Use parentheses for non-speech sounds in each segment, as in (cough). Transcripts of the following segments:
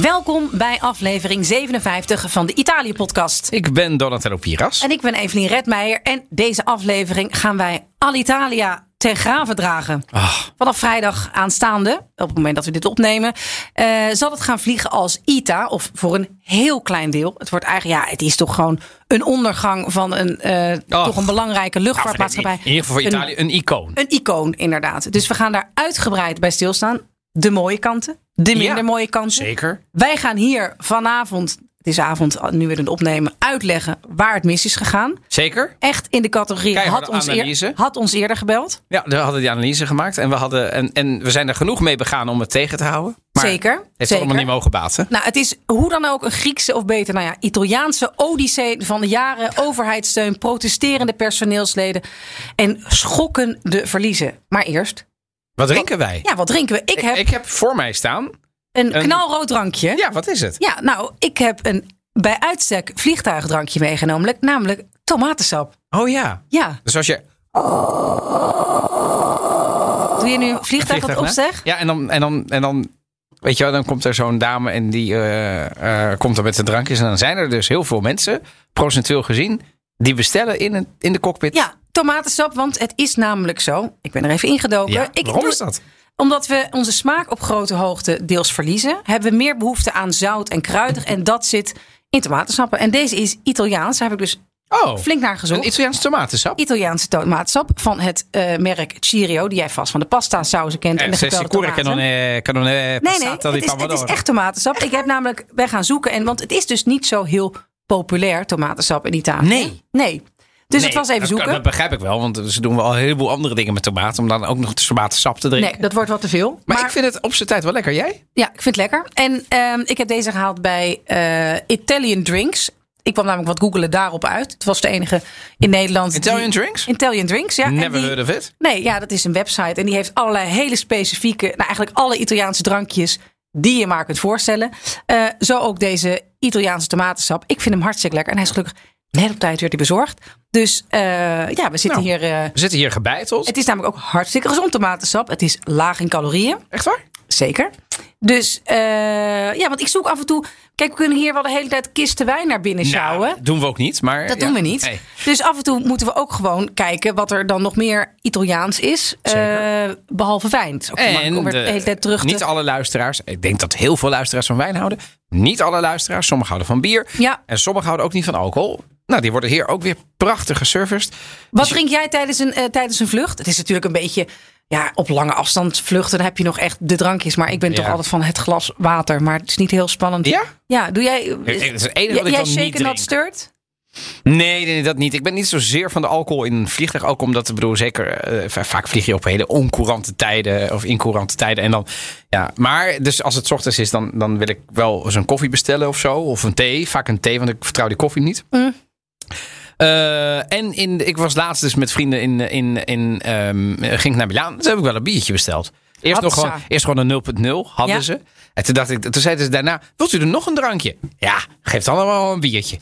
Welkom bij aflevering 57 van de Italië-podcast. Ik ben Donatello Piras. En ik ben Evelien Redmeijer. En deze aflevering gaan wij Alitalia ten graven dragen. Ah. Vanaf vrijdag aanstaande, op het moment dat we dit opnemen, eh, zal het gaan vliegen als ITA. Of voor een heel klein deel. Het wordt eigenlijk, ja, het is toch gewoon een ondergang van een, eh, Oh. toch een belangrijke luchtvaartmaatschappij. In ieder geval voor Een- Italië een icoon. Een icoon, inderdaad. Dus we gaan daar uitgebreid bij stilstaan. De mooie kanten, de minder Ja, mooie kanten. Zeker. Wij gaan hier vanavond, het is avond, nu we het opnemen, uitleggen waar het mis is gegaan. Zeker. Echt in de categorie had ons, eer, had ons eerder gebeld. Ja, we hadden die analyse gemaakt. En we, hadden, en, en we zijn er genoeg mee begaan om het tegen te houden. Maar Zeker, Het heeft zeker. allemaal niet mogen baten. Nou, het is hoe dan ook een Griekse of beter, nou ja, Italiaanse odyssee van de jaren. Overheidssteun, protesterende personeelsleden en schokkende verliezen. Maar eerst, Wat drinken wij? ja, wat drinken we? Ik heb Ik heb voor mij staan. een een- knalrood drankje. Ja, wat is het? Ja, nou, ik heb een bij uitstek vliegtuigdrankje meegenomen, namelijk tomatensap. Oh ja. Ja, Dus als je doe je nu een vliegtuig wat vliegtuig na- opzeg? Ja, en dan, en dan, en dan weet je wel, dan komt er zo'n dame en die eh, eh, komt er met de drankjes. En dan zijn er dus heel veel mensen, procentueel gezien, die bestellen in, een, in de cockpit. Ja, tomatensap, want het is namelijk zo. Ik ben er even ingedoken. Ja, ik, waarom is dat? Omdat we onze smaak op grote hoogte deels verliezen, hebben we meer behoefte aan zout en kruidig. En dat zit in tomatensappen. En deze is Italiaans. Daar heb ik dus Oh, flink naar een gezocht. Italiaans tomatensap. Italiaanse tomatensap van het eh, merk Cirio, die jij vast van de pasta sauzen kent. En, de gepelde tomaten. non è, che non è Nee, nee, het is, het is echt tomatensap. Ik heb namelijk bij gaan zoeken. En, want het is dus niet zo heel populair, tomatensap in Italië. Nee. Nee. Dus het was even dat, zoeken. Dat begrijp ik wel, want ze doen wel een heleboel andere dingen met tomaten. Om dan ook nog tomatensap te drinken. Nee, dat wordt wat te veel. maar, ik vind het op zijn tijd wel lekker. Jij? Ja, ik vind het lekker. En ehm, ik heb deze gehaald bij eh, Italian Drinks. Ik kwam namelijk wat googelen daarop uit. Het was de enige in Nederland. die- Italian drinks? Italian Drinks, ja. Never die- heard of it. Nee, ja, dat is een website. En die heeft allerlei hele specifieke, nou eigenlijk alle Italiaanse drankjes die je maar kunt voorstellen. Eh, zo ook deze Italiaanse tomatensap. Ik vind hem hartstikke lekker. En hij is gelukkig net op tijd werd hij bezorgd. Dus eh, ja, we zitten Nou. hier... eh, We zitten hier gebeiteld. het is namelijk ook hartstikke gezond tomatensap. Het is laag in calorieën. Echt waar? Zeker. Dus eh, ja, want ik zoek af en toe. Kijk, we kunnen hier wel de hele tijd kisten wijn naar binnen sjouwen. Nou, doen we ook niet. Maar, dat ja, doen we niet. Dus af en toe moeten we ook gewoon kijken wat er dan nog meer Italiaans is. Eh, behalve wijn. Het is ook makkelijk om En de, hele tijd terug niet te... alle luisteraars. Ik denk dat heel veel luisteraars van wijn houden. Niet alle luisteraars. Sommigen houden van bier. Ja. En sommigen houden ook niet van alcohol. Nou, die worden hier ook weer prachtig geserviced. Wat drink jij tijdens een, eh, tijdens een vlucht? Het is natuurlijk een beetje... Ja, op lange afstand vluchten, dan heb je nog echt de drankjes. Maar ik ben toch altijd van het glas water. Maar het is niet heel spannend. Ja? Ja, doe jij... Het is het enige wat ik jij dan shaken niet not drink. stirred? Nee, dat niet. Ik ben niet zozeer van de alcohol in een vliegtuig. Ook omdat, ik bedoel, zeker eh, va- vaak vlieg je op hele oncourante tijden of incourante tijden. En dan, ja, maar dus als het ochtends is, dan, dan wil ik wel eens een koffie bestellen of zo. Of een thee. Vaak een thee, want ik vertrouw die koffie niet. Mm. Eh, en in, ik was laatst dus met vrienden in, in, in ehm, ging ik naar Milaan. Toen heb ik wel een biertje besteld. Eerst, nog gewoon, eerst gewoon een 0.0 hadden Ja. ze. En toen dacht ik, toen zeiden ze daarna, wilt u er nog een drankje? Ja, geef dan wel een biertje.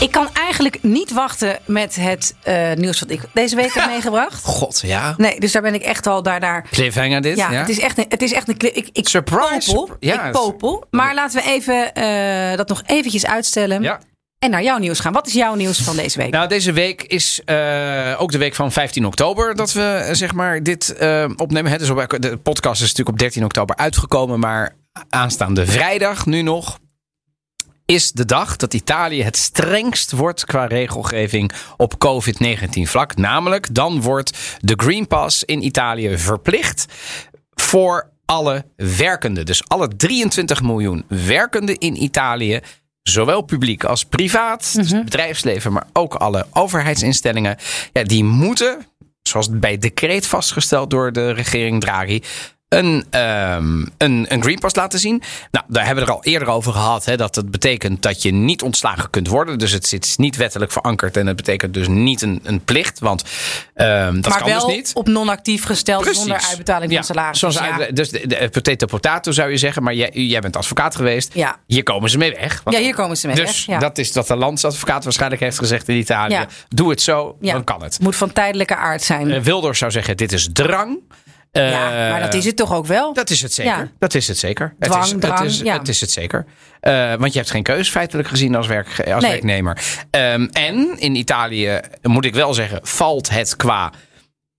Ik kan eigenlijk niet wachten met het eh, nieuws wat ik deze week heb (laughs) meegebracht. God, ja. Nee, dus daar ben ik echt al daar. daar Cliffhanger dit. ja, ja? Het is echt een, het is echt een ik, ik Surprise. popel. Ja, ik popel. Maar laten we even eh, dat nog eventjes uitstellen. Ja. En naar jouw nieuws gaan. Wat is jouw nieuws van deze week? Nou, deze week is eh, ook de week van 15 oktober dat we eh, zeg maar dit eh, opnemen. Dus de podcast is natuurlijk op 13 oktober uitgekomen, maar aanstaande vrijdag nu nog is de dag dat Italië het strengst wordt qua regelgeving op COVID-19 vlak. Namelijk, dan wordt de Green Pass in Italië verplicht voor alle werkenden. Dus alle 23 miljoen werkenden in Italië zowel publiek als privaat, dus het bedrijfsleven, maar ook alle overheidsinstellingen, ja, die moeten, zoals bij decreet vastgesteld door de regering Draghi, een, ehm, een, een greenpass laten zien. Nou, daar hebben we er al eerder over gehad. Hè, dat dat betekent dat je niet ontslagen kunt worden. Dus het zit niet wettelijk verankerd. En het betekent dus niet een, een plicht. Want ehm, dat maar kan wel dus niet. op non-actief gesteld Precies. zonder uitbetaling van salaris. zoals ja. uit- dus de, de potato potato zou je zeggen. Maar jij, jij bent advocaat geweest. Ja. Hier komen ze mee weg. Want- ja, hier komen ze mee dus weg. Ja. dat is wat de landsadvocaat waarschijnlijk heeft gezegd in Italië. Ja. Doe het zo, Ja. dan kan het. Moet van tijdelijke aard zijn. Eh, Wilders zou zeggen, dit is drang. Ja, Eh, maar dat is het toch ook wel? Dat is het zeker. Ja. Dat is het zeker. Dwang, het is, drang, het is, ja. het is het zeker. Eh, want je hebt geen keus feitelijk gezien als, werk, als Nee. werknemer. Ehm, en in Italië, moet ik wel zeggen, valt het qua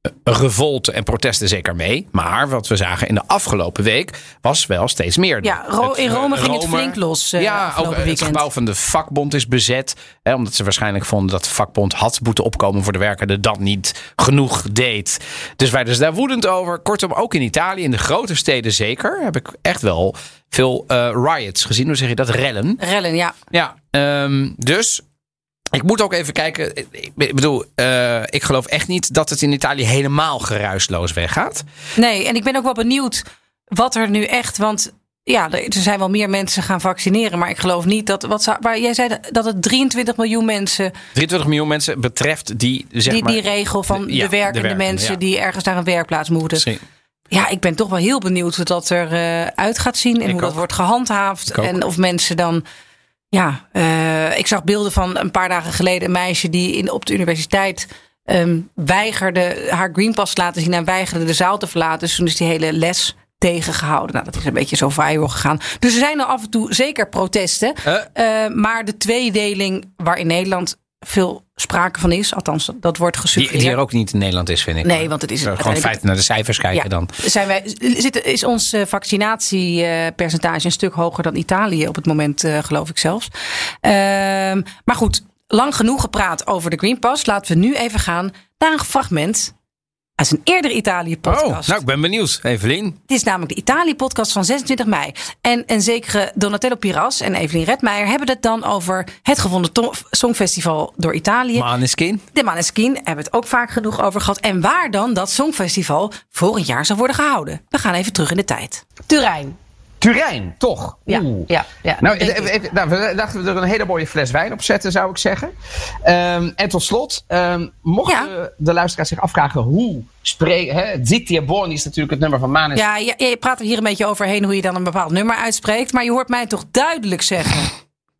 eh, revolte en protesten zeker mee. Maar wat we zagen in de afgelopen week was wel steeds meer. Ja, Ro- Het, in eh, Rome ging het flink los, eh, ja, ook eh, het gebouw van de vakbond is bezet. Hè, omdat ze waarschijnlijk vonden dat de vakbond had moeten opkomen voor de werkende. Dat niet genoeg deed. Dus wij dus daar woedend over. Kortom, ook in Italië, in de grote steden zeker, heb ik echt wel veel eh, riots gezien. Hoe zeg je dat? Rellen. Rellen, ja. Ja, ehm, dus ik moet ook even kijken. Ik bedoel, eh, ik geloof echt niet dat het in Italië helemaal geruisloos weggaat. Nee, en ik ben ook wel benieuwd wat er nu echt. Want ja, er zijn wel meer mensen gaan vaccineren. Maar ik geloof niet dat. Wat zou, waar jij zei dat het 23 miljoen mensen. 23 miljoen mensen betreft die, zeg Die, maar... die regel van de- ja, de werkende de werkende, mensen ja. die ergens naar een werkplaats moeten. Misschien- Ja, ik ben toch wel heel benieuwd hoe dat eruit uit gaat zien. En Ik hoe dat wordt gehandhaafd. Ik ook. En of mensen dan. Ja, eh, ik zag beelden van een paar dagen geleden een meisje die in, op de universiteit ehm, weigerde haar greenpass te laten zien en weigerde de zaal te verlaten. Dus toen is die hele les tegengehouden. Nou, dat is een beetje zo viral gegaan. Dus er zijn er af en toe zeker protesten. Eh, maar de tweedeling waar in Nederland veel sprake van is, althans dat, wordt die, gesuggereerd. die er ook niet in Nederland is, vind ik. Nee, want het is Gewoon uiteindelijk- feiten naar de cijfers kijken dan. Zijn wij, zit, is ons eh, vaccinatiepercentage een stuk hoger dan Italië op het moment, eh, geloof ik zelfs. Ehm, maar goed, lang genoeg gepraat over de Green Pass. Laten we nu even gaan naar een fragment uit een eerdere Italië-podcast. Oh, nou, ik ben benieuwd. Evelien. Dit is namelijk de Italië-podcast van 26 mei. En een zekere Donatello Piras en Evelien Redmeijer hebben het dan over het gevonden songfestival door Italië. Maneskin. De Maneskin hebben het ook vaak genoeg over gehad. En waar dan dat Songfestival volgend jaar zou worden gehouden. We gaan even terug in de tijd. Turijn. Turijn, toch? Ja, Oeh. ja, ja. Nou, even- even- nou, we dachten we er een hele mooie fles wijn op zetten, zou ik zeggen. Ehm, en tot slot, ehm, mochten Ja. de luisteraars zich afvragen hoe spreken... e Buoni is natuurlijk het nummer van Manes. Ja, je, je praat er hier een beetje overheen hoe je dan een bepaald nummer uitspreekt. Maar je hoort mij toch duidelijk zeggen.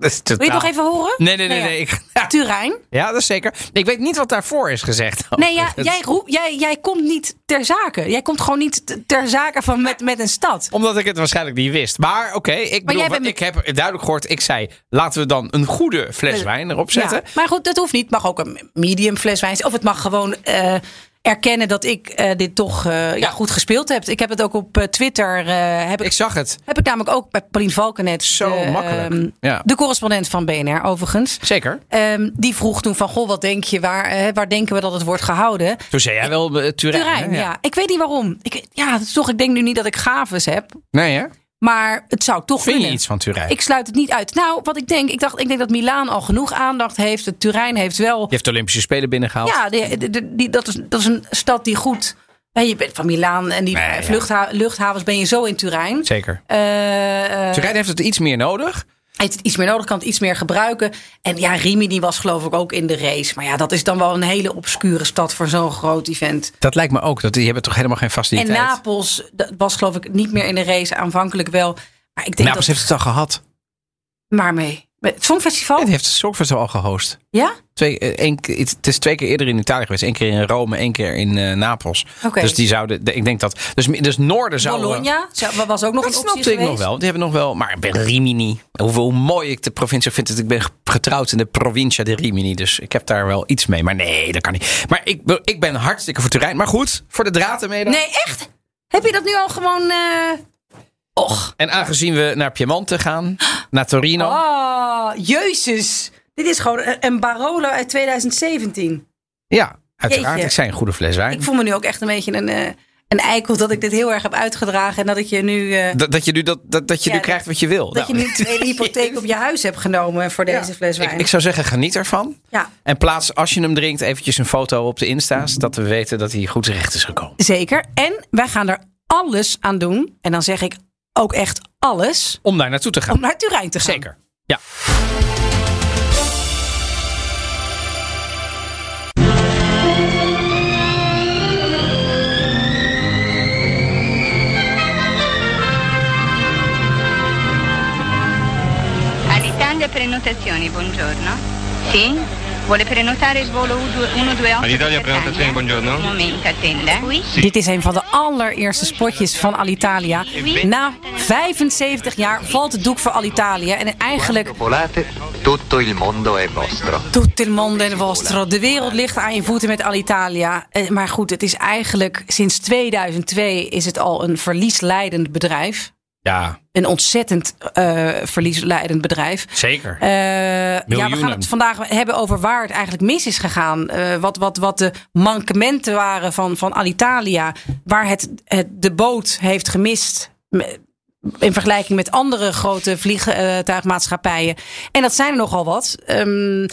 Dat Wil je het nog even horen? Nee, nee, nee. ja. nee. Ik, Turijn. ja, dat is zeker. Ik weet niet wat daarvoor is gezegd. Nee, ja, jij, roep, jij, jij komt niet ter zake. Jij komt gewoon niet ter zake van met, met een stad. Omdat ik het waarschijnlijk niet wist. Maar oké, ik, bedoel, bent ik heb duidelijk gehoord. Ik zei, laten we dan een goede fles wijn erop zetten. Ja, maar goed, dat hoeft niet. Het mag ook een medium fles wijn zijn. Of het mag gewoon eh, erkennen dat ik eh, dit toch eh, ja. Ja. goed gespeeld heb. Ik heb het ook op eh, Twitter. heb, ik, Ik zag het. heb ik namelijk ook bij Paulien Valkenet. Zo makkelijk. ehm, Ja. De correspondent van BNR overigens. Zeker. Ehm, die vroeg toen van, goh, wat denk je, waar, waar denken we dat het wordt gehouden? Toen zei jij wel Turijn. Turijn, hè? ja. Ik weet niet waarom. Ik, ja, toch, ik denk nu niet dat ik gaves heb. Nee hè? Maar het zou toch Vind je kunnen. iets van Turijn? Ik sluit het niet uit. Nou, wat ik denk, ik dacht, ik denk dat Milaan al genoeg aandacht heeft. Het Turijn heeft wel. Je heeft de Olympische Spelen binnengehaald. Ja, die, dat, is, dat is een stad die goed. Je bent van Milaan en die Nee, ja. vluchtha- luchthavens ben je zo in Turijn. Zeker. Eh, eh, Turijn heeft het iets meer nodig. Heeft het iets meer nodig, kan het iets meer gebruiken. En ja, Rimini was geloof ik ook in de race. Maar ja, dat is dan wel een hele obscure stad voor zo'n groot event. Dat lijkt me ook. Dat, die hebben toch helemaal geen En faciliteit. Napels dat was geloof ik niet meer in de race, aanvankelijk wel. Maar ik denk Napels dat... heeft het al gehad. Maar mee. Het Songfestival? Het heeft het Songfestival al gehost. Ja? Twee, eh, één keer- het is twee keer eerder in Italië geweest. Eén keer in Rome, één keer in eh, Napels. Oké. Dus die zouden, de- ik denk dat, dus, dus Noorden zou... Bologna zou- was ook nog Dat een optie snapte ik nog wel. Die hebben nog wel. Maar ben Rimini. Hoeveel hoe mooi ik de provincie vind. Ik ben getrouwd in de provincia de Rimini. Dus ik heb daar wel iets mee. Maar nee, dat kan niet. Maar ik, ben- ik ben hartstikke voor Turijn. Maar goed, voor de draad ermee dan. Nee, echt? Heb je dat nu al gewoon... eh, Och. En aangezien we naar Piemonte gaan, naar Torino. Oh, jezus. Dit is gewoon een- Barolo uit 2017. Ja, uiteraard. Jeetje. Ik zei een goede fles wijn. Ik voel me nu ook echt een beetje een, eh, een eikel dat ik dit heel erg heb uitgedragen. En dat ik je nu... eh, Dat, dat je, nu, dat, dat, dat je Ja, nu krijgt wat je wil. dat je Nou, nu een tweede hypotheek op je huis hebt genomen voor deze fles wijn. ik, ik zou zeggen, geniet ervan. ja, En plaats, als je hem drinkt, eventjes een foto op de Insta's. Dat we weten dat hij goed terecht is gekomen. zeker. En wij gaan er alles aan doen. En dan zeg ik ook echt alles. Om daar naartoe te gaan. Om naar Turijn te gaan. Zeker. Ja. Alitalia prenotazioni, buongiorno. Sì? Vuole prenotare il volo 128? Alitalia prenotazioni, buongiorno. Un momento, attenda. Oui? Dit is een van de allereerste spotjes van Alitalia. Na 75 jaar valt het doek voor Alitalia. En eigenlijk tutto il mondo è vostro. Tutto il mondo è vostro. De wereld ligt aan je voeten met Alitalia. Eh, Maar goed, het is eigenlijk sinds 2002 is het al een verliesleidend bedrijf. Ja, Een ontzettend eh, verliesleidend bedrijf. zeker. Eh, ja, we gaan het vandaag hebben over waar het eigenlijk mis is gegaan. Eh, wat, wat, wat de mankementen waren van, van Alitalia. Waar het, het de boot heeft gemist. In vergelijking met andere grote vliegtuigmaatschappijen. En dat zijn er nogal wat. Ehm,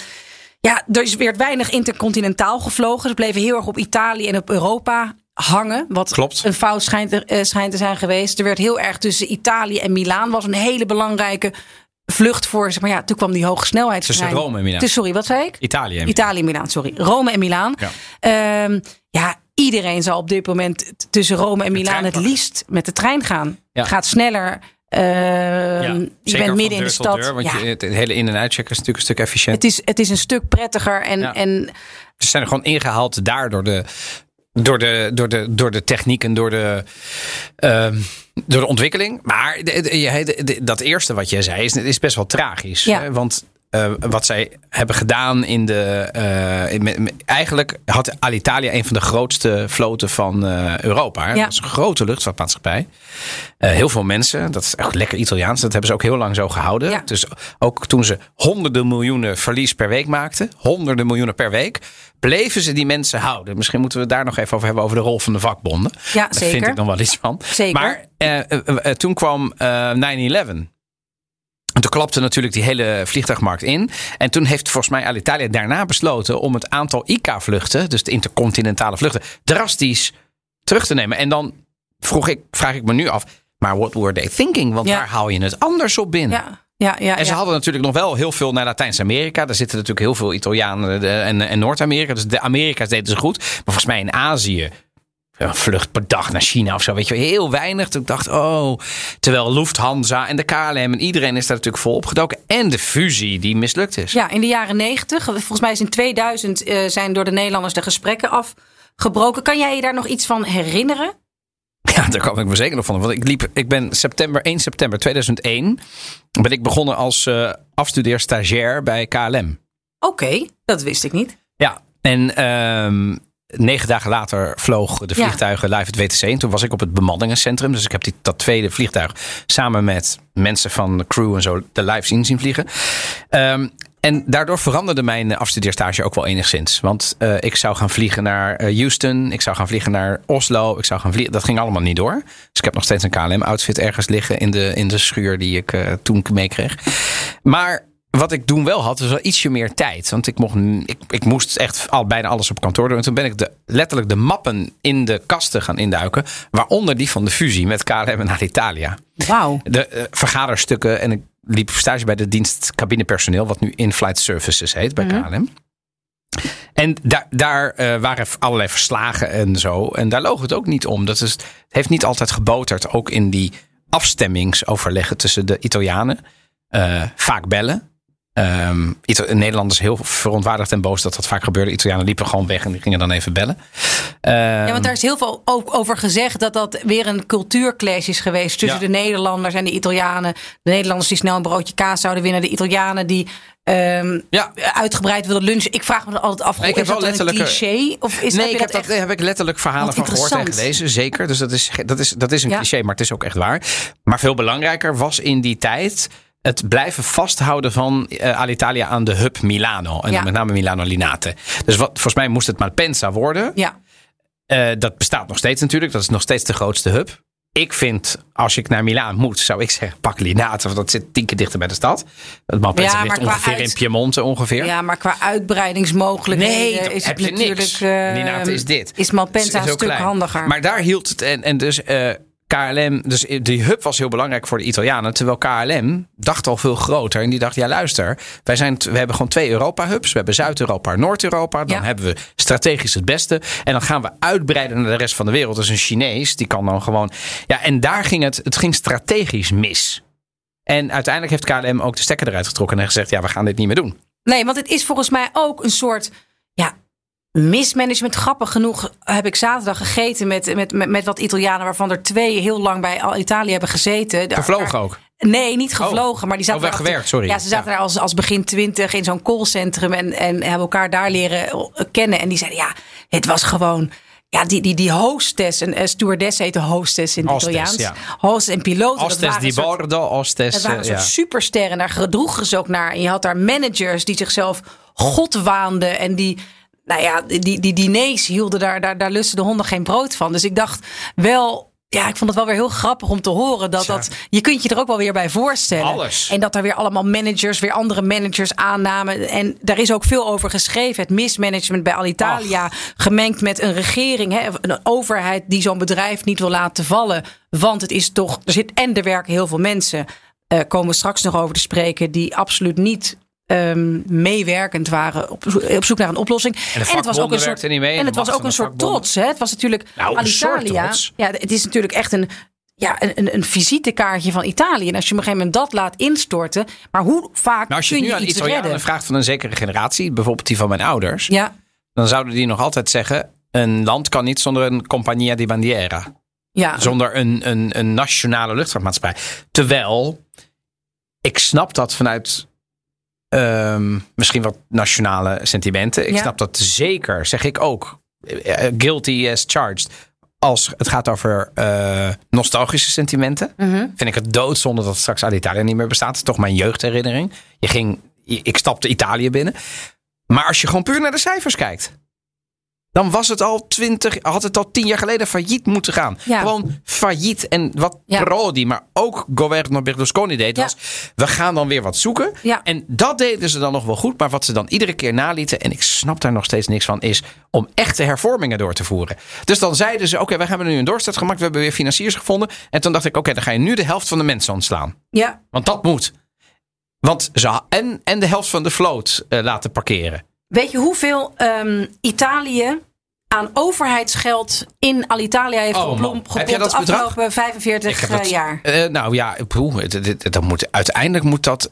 ja, er is weer weinig intercontinentaal gevlogen. Ze bleven heel erg op Italië en op Europa hangen. Wat Klopt. een fout schijnt, te- eh, schijnt te zijn geweest. Er werd heel erg tussen Italië en Milaan. Was een hele belangrijke vlucht voor. Zeg maar ja, toen kwam die hoge snelheidstrein. Tussen Rome en Milaan. Dus, sorry, wat zei ik? Italië. Italië en Milaan, sorry. Rome en Milaan. Ja. Ja, ja iedereen zal op dit moment tussen Rome en Milaan het liefst met de trein gaan. Ja. Gaat sneller. Ehm, Ja, je bent midden in de stad. deur, want ja, je, het hele in- en uitchecken is natuurlijk een stuk efficiënt. het, is, het is een stuk prettiger. En, en Ze zijn er gewoon ingehaald daar door de, door de, door de, door de techniek en door de, ehm, door de ontwikkeling. Maar de- de- de- dat eerste wat jij zei is, is best wel tragisch. Ja. Hè? Want eh, wat zij hebben gedaan in de. eh, in- eigenlijk had Alitalia een van de grootste vloten van eh, Europa. Ja. Dat is een grote luchtvaartmaatschappij. Heel veel mensen. Dat is echt lekker Italiaans. Dat hebben ze ook heel lang zo gehouden. Ja. Dus ook toen ze honderden miljoenen verlies per week maakten. Honderden miljoenen per week. Bleven ze die mensen houden. Misschien moeten we daar nog even over hebben. Over de rol van de vakbonden. Ja, Daar vind ik dan wel iets van. Zeker. Maar toen kwam eh 9-11. Toen klapte natuurlijk die hele vliegtuigmarkt in. En toen heeft volgens mij Alitalia daarna besloten om het aantal ICA-vluchten, dus de intercontinentale vluchten, drastisch terug te nemen. En dan vroeg ik, vraag ik me nu af, maar what were they thinking? Want Ja. waar haal je het anders op binnen? ja, ja, ja, En ze ja. hadden natuurlijk nog wel heel veel naar Latijns-Amerika. Daar zitten natuurlijk heel veel Italianen de- en, en Noord-Amerika. Dus de Amerika's deden ze goed. Maar volgens mij in Azië. Een vlucht per dag naar China of zo. Weet je, wel, heel weinig. Toen ik dacht, oh. Terwijl Lufthansa en de KLM en iedereen is daar natuurlijk vol opgedoken. En de fusie die mislukt is. Ja, in de jaren negentig. Volgens mij is in 2000 eh, zijn door de Nederlanders de gesprekken afgebroken. Kan jij je daar nog iets van herinneren? (laughs) Ja, daar kan ik me zeker nog van. Want ik liep, ik ben september, 1 september 2001. Ben ik begonnen als afstudeerstagiair bij KLM. Oké, dat wist ik niet. Ja, en ehm, negen dagen later vloog de Ja. vliegtuigen live het WTC. En toen was ik op het bemanningencentrum. Dus ik heb die, dat tweede vliegtuig samen met mensen van de crew en zo de live zien zien vliegen. Ehm, en daardoor veranderde mijn afstudeerstage ook wel enigszins. Want eh, ik zou gaan vliegen naar eh, Houston. Ik zou gaan vliegen naar Oslo. Ik zou gaan vliegen. Dat ging allemaal niet door. Dus ik heb nog steeds een KLM-outfit ergens liggen in de, in de schuur die ik eh, toen meekreeg. Maar wat ik toen wel had, was wel ietsje meer tijd. Want ik, mocht, ik, ik moest echt al, bijna alles op kantoor doen. En toen ben ik de, letterlijk de mappen in de kasten gaan induiken. Waaronder die van de fusie met KLM en Alitalia. Wauw. De eh, vergaderstukken. En ik liep stage bij de dienst cabinepersoneel. Wat nu In-Flight Services heet bij KLM. En daar, daar eh, waren allerlei verslagen en zo. En daar loog het ook niet om. Dat is, het heeft niet altijd geboterd. Ook in die afstemmingsoverleggen tussen de Italianen. Eh, vaak bellen. Ita- Nederlanders heel verontwaardigd en boos dat dat vaak gebeurde. Italianen liepen gewoon weg en die gingen dan even bellen. Ehm, Ja, want daar is heel veel ook over gezegd dat dat weer een cultuurclash is geweest tussen Ja. de Nederlanders en de Italianen. De Nederlanders die snel een broodje kaas zouden winnen, de Italianen die ehm, Ja. uitgebreid wilden lunchen. Ik vraag me dan altijd af, Nee, ik is heb dat wel dan een cliché? Of is nee, heb ik heb, dat dat, echt... heb ik letterlijk verhalen van gehoord en gelezen. Zeker. Dus dat is, dat is, dat is een Ja. cliché, maar het is ook echt waar. Maar veel belangrijker was in die tijd het blijven vasthouden van eh, Alitalia aan de hub Milano. En Ja. dan met name Milano Linate. Dus wat, volgens mij moest het Malpensa worden. Ja, Eh, dat bestaat nog steeds natuurlijk. Dat is nog steeds de grootste hub. Ik vind, als ik naar Milaan moet, zou ik zeggen, pak Linate. Want dat zit tien keer dichter bij de stad. Het Malpensa Ja, ligt ongeveer uit- in Piemonte ongeveer. ja, maar qua uitbreidingsmogelijkheden Nee, is heb het je natuurlijk... niks. eh, Linate is dit. Is Malpensa Is een stuk klein. handiger. Maar daar hield het. En, en dus eh, KLM, dus die hub was heel belangrijk voor de Italianen. Terwijl KLM dacht al veel groter. En die dacht, ja luister, wij zijn, we hebben gewoon twee Europa-hubs. We hebben Zuid-Europa en Noord-Europa. Dan Ja. hebben we strategisch het beste. En dan gaan we uitbreiden naar de rest van de wereld. Dus een Chinees, die kan dan gewoon... Ja, en daar ging het, het ging strategisch mis. En uiteindelijk heeft KLM ook de stekker eruit getrokken en gezegd, ja, we gaan dit niet meer doen. Nee, want het is volgens mij ook een soort mismanagement. Grappig genoeg heb ik zaterdag gegeten met, met, met, met wat Italianen, waarvan er twee heel lang bij Al- Italië hebben gezeten. Gevlogen ook. Nee, niet gevlogen, maar die zaten Oh, daar gewerkt, sorry. Ja, ze zaten Ja. daar als, als begin twintig in zo'n callcentrum en, en hebben elkaar daar leren eh, kennen. En die zeiden, ja, het was gewoon... Ja, die, die, die hostess, een stewardess heet de hostess in het Hostess, Italiaans. ja. Hostess en piloot. dat Hostess waren di een soort- bordo, hostess... het waren eh, ja. supersterren. Daar gedroegen ze ook naar. En je had daar managers die zichzelf God waanden. En die, nou ja, die, die diners hielden daar, daar, daar lusten de honden geen brood van. Dus ik dacht wel. Ja, ik vond het wel weer heel grappig om te horen. Dat, dat, je kunt je er ook wel weer bij voorstellen. Alles. En dat er weer allemaal managers, weer andere managers aannamen. En daar is ook veel over geschreven. Het mismanagement bij Alitalia. Gemengd met een regering, hè, een overheid die zo'n bedrijf niet wil laten vallen. Want het is toch, er zit en er werken heel veel mensen. eh, komen we straks nog over te spreken. Die absoluut niet ehm, meewerkend waren op, op zoek naar een oplossing. En de vakbonden werkten niet mee, en het was ook een soort trots. Hè? Het was natuurlijk Nou, een soort Alitalia. trots. Ja, het is natuurlijk echt een, ja, een, een, een visitekaartje van Italië. En als je op een gegeven moment dat laat instorten. Maar hoe vaak als je kun het je, nu aan iets Italianen redden? vraagt van een zekere generatie, bijvoorbeeld die van mijn ouders, Ja, dan zouden die nog altijd zeggen: een land kan niet zonder een compagnia di bandiera. ja. Zonder een, een, een nationale luchtvaartmaatschappij. Terwijl, ik snap dat vanuit ehm, misschien wat nationale sentimenten. Ik Ja. snap dat zeker, zeg ik ook. eh, eh, Guilty as charged. Als het gaat over eh, nostalgische sentimenten. Mhm. Vind ik het doodzonde dat straks Alitalia niet meer bestaat. Het is toch mijn jeugdherinnering. Je ging, ik stapte Italië binnen. Maar als je gewoon puur naar de cijfers kijkt. Dan was het al twintig, had het al tien jaar geleden failliet moeten gaan. Ja. Gewoon failliet. En wat Ja. Prodi, maar ook Governo Berlusconi deed, Ja. was... we gaan dan weer wat zoeken. En dat deden ze dan nog wel goed. Maar wat ze dan iedere keer nalieten... en ik snap daar nog steeds niks van... is om echte hervormingen door te voeren. Dus dan zeiden ze... oké, wij hebben nu een doorstart gemaakt. We hebben weer financiers gevonden. En toen dacht ik... oké, dan ga je nu de helft van de mensen ontslaan. ja. Want dat moet. Want ze en, en de helft van de vloot eh, laten parkeren. Weet je hoeveel ehm, Italië aan overheidsgeld in Alitalia heeft Oh, geplom- man. Heb gepompt jij de dat afgelopen 45 heb eh, dat- jaar? Eh, nou ja, poeh, dat moet, uiteindelijk moet dat,